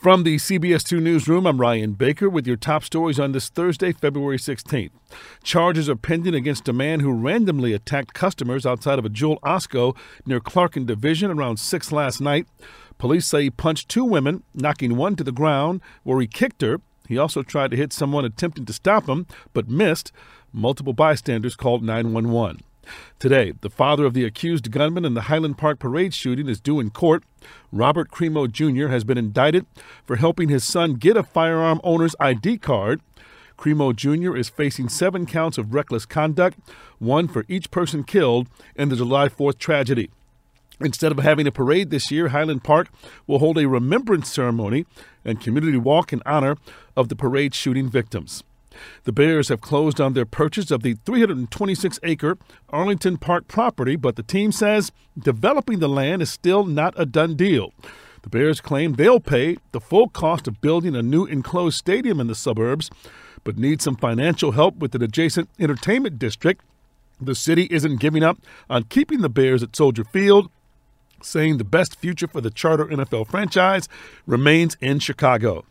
From the CBS 2 Newsroom, I'm Ryan Baker with your top stories on this Thursday, February 16th. Charges are pending against a man who randomly attacked customers outside of a Jewel Osco near Clark and Division around 6 last night. Police say he punched two women, knocking one to the ground where he kicked her. He also tried to hit someone attempting to stop him, but missed. Multiple bystanders called 911. Today, the father of the accused gunman in the Highland Park parade shooting is due in court. Robert Crimo Jr. has been indicted for helping his son get a firearm owner's ID card. Crimo Jr. is facing seven counts of reckless conduct, one for each person killed in the July 4th tragedy. Instead of having a parade this year, Highland Park will hold a remembrance ceremony and community walk in honor of the parade shooting victims. The Bears have closed on their purchase of the 326 acre Arlington Park property, but the team says developing the land is still not a done deal. The Bears claim they'll pay the full cost of building a new enclosed stadium in the suburbs, but need some financial help with an adjacent entertainment district. The city isn't giving up on keeping the Bears at Soldier Field, saying the best future for the charter NFL franchise remains in Chicago.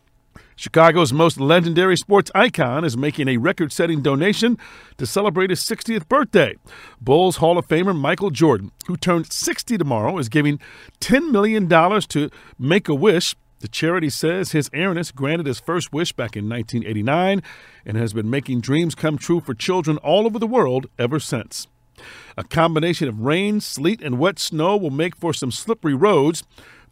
Chicago's most legendary sports icon is making a record setting donation to celebrate his 60th birthday. Bulls Hall of Famer Michael Jordan, who turned 60 tomorrow, is giving $10 million to Make a Wish. The charity says his airness granted his first wish back in 1989 and has been making dreams come true for children all over the world ever since. A combination of rain, sleet, and wet snow will make for some slippery roads.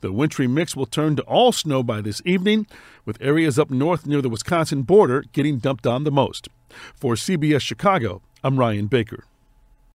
The wintry mix will turn to all snow by this evening, with areas up north near the Wisconsin border getting dumped on the most. For CBS Chicago, I'm Ryan Baker.